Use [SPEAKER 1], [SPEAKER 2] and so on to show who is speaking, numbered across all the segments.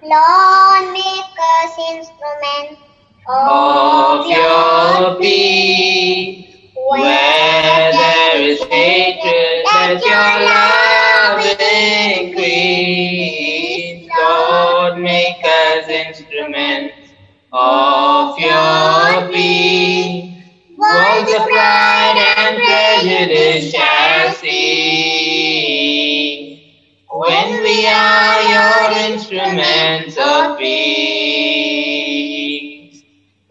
[SPEAKER 1] Lord, make us instruments
[SPEAKER 2] of your peace. Where there is hatred, let your love increase. Lord, make us instruments of your peace. Instruments.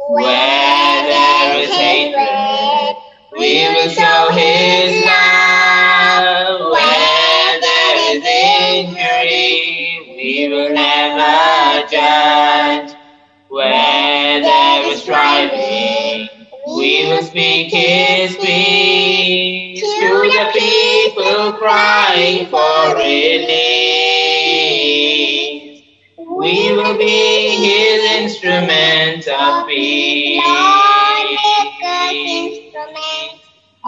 [SPEAKER 2] Where there is hatred, we will show his love. Where there is injury, we will never judge. Where there is striving, we will speak his peace to the people crying for release. Be his instrument of peace.
[SPEAKER 1] Lord, make us instruments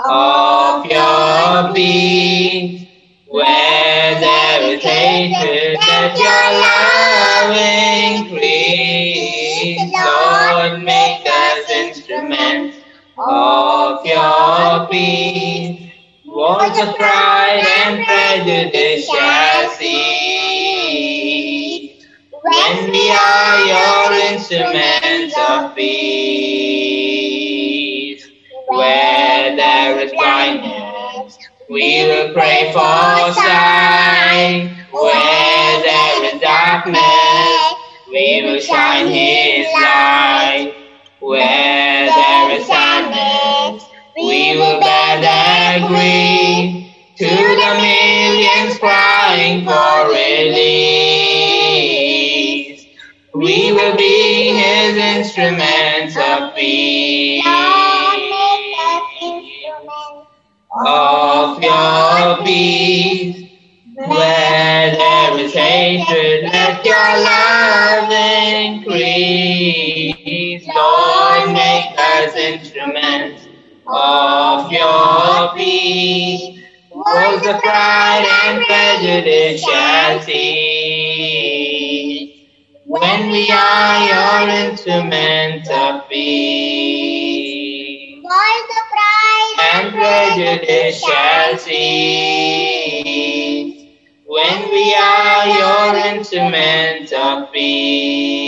[SPEAKER 2] of your peace. Where there is hatred, let your love increase. Lord, make us instruments of your peace. Walls of pride and prejudice shall cease. Instruments of peace. Where there is blindness, we will pray for sight. Where there is darkness, we will shine His light. Where there is sadness, we will bear their grief. To the millions crying for release, instruments of peace of your peace. Where there is hatred, let your love increase. Lord, make us instruments of your peace. Walls of pride and prejudice shall cease. When we are your instruments of peace.
[SPEAKER 1] Voice of pride
[SPEAKER 2] and prejudice shall cease. When we are your instruments of peace.